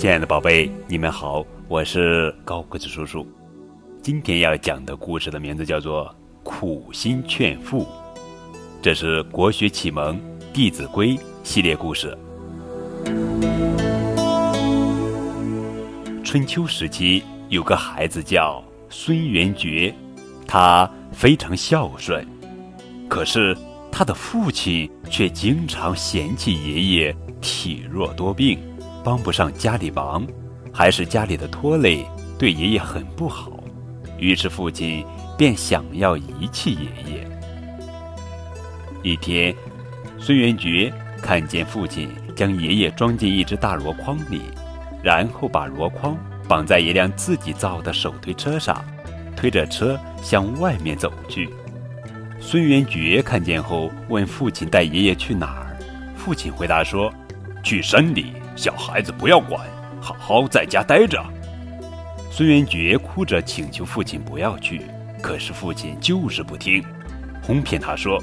亲爱的宝贝，你们好，我是高个子叔叔。今天要讲的故事的名字叫做《苦心劝父》，这是国学启蒙《弟子规》系列故事。春秋时期有个孩子叫孙元觉，他非常孝顺，可是他的父亲却经常嫌弃爷爷体弱多病。帮不上家里忙，还是家里的拖累，对爷爷很不好。于是父亲便想要遗弃爷爷。一天，孙元觉看见父亲将爷爷装进一只大箩筐里，然后把箩筐绑在一辆自己造的手推车上，推着车向外面走去。孙元觉看见后问父亲带爷爷去哪儿？父亲回答说：“去山里。”小孩子不要管，好好在家待着。孙元觉哭着请求父亲不要去，可是父亲就是不听，哄骗他说：“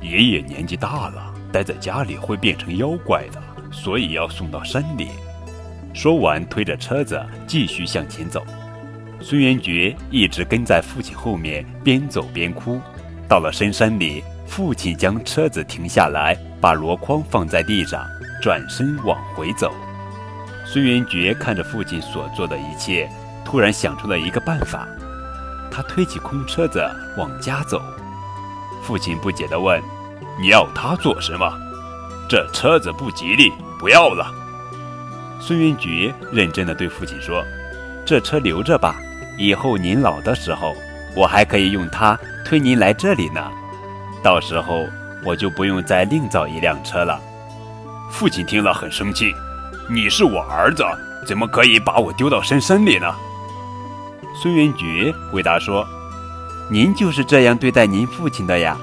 爷爷年纪大了，待在家里会变成妖怪的，所以要送到山里。”说完，推着车子继续向前走。孙元觉一直跟在父亲后面，边走边哭。到了深山里，父亲将车子停下来，把箩筐放在地上。转身往回走，孙元觉看着父亲所做的一切，突然想出了一个办法。他推起空车子往家走。父亲不解地问：“你要它做什么？这车子不吉利，不要了。”孙元觉认真地对父亲说：“这车留着吧，以后您老的时候，我还可以用它推您来这里呢。到时候我就不用再另造一辆车了。”父亲听了很生气：“你是我儿子，怎么可以把我丢到深山里呢？”孙元觉回答说：“您就是这样对待您父亲的呀，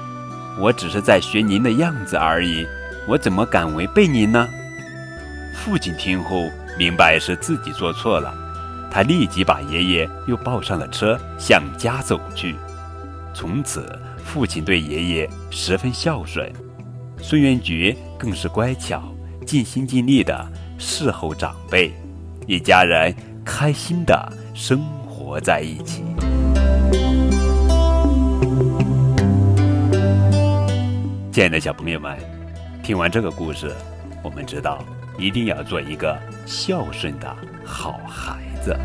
我只是在学您的样子而已，我怎么敢违背您呢？”父亲听后明白是自己做错了，他立即把爷爷又抱上了车，向家走去。从此，父亲对爷爷十分孝顺，孙元觉更是乖巧。尽心尽力的侍候长辈，一家人开心的生活在一起。亲爱的小朋友们，听完这个故事，我们知道一定要做一个孝顺的好孩子。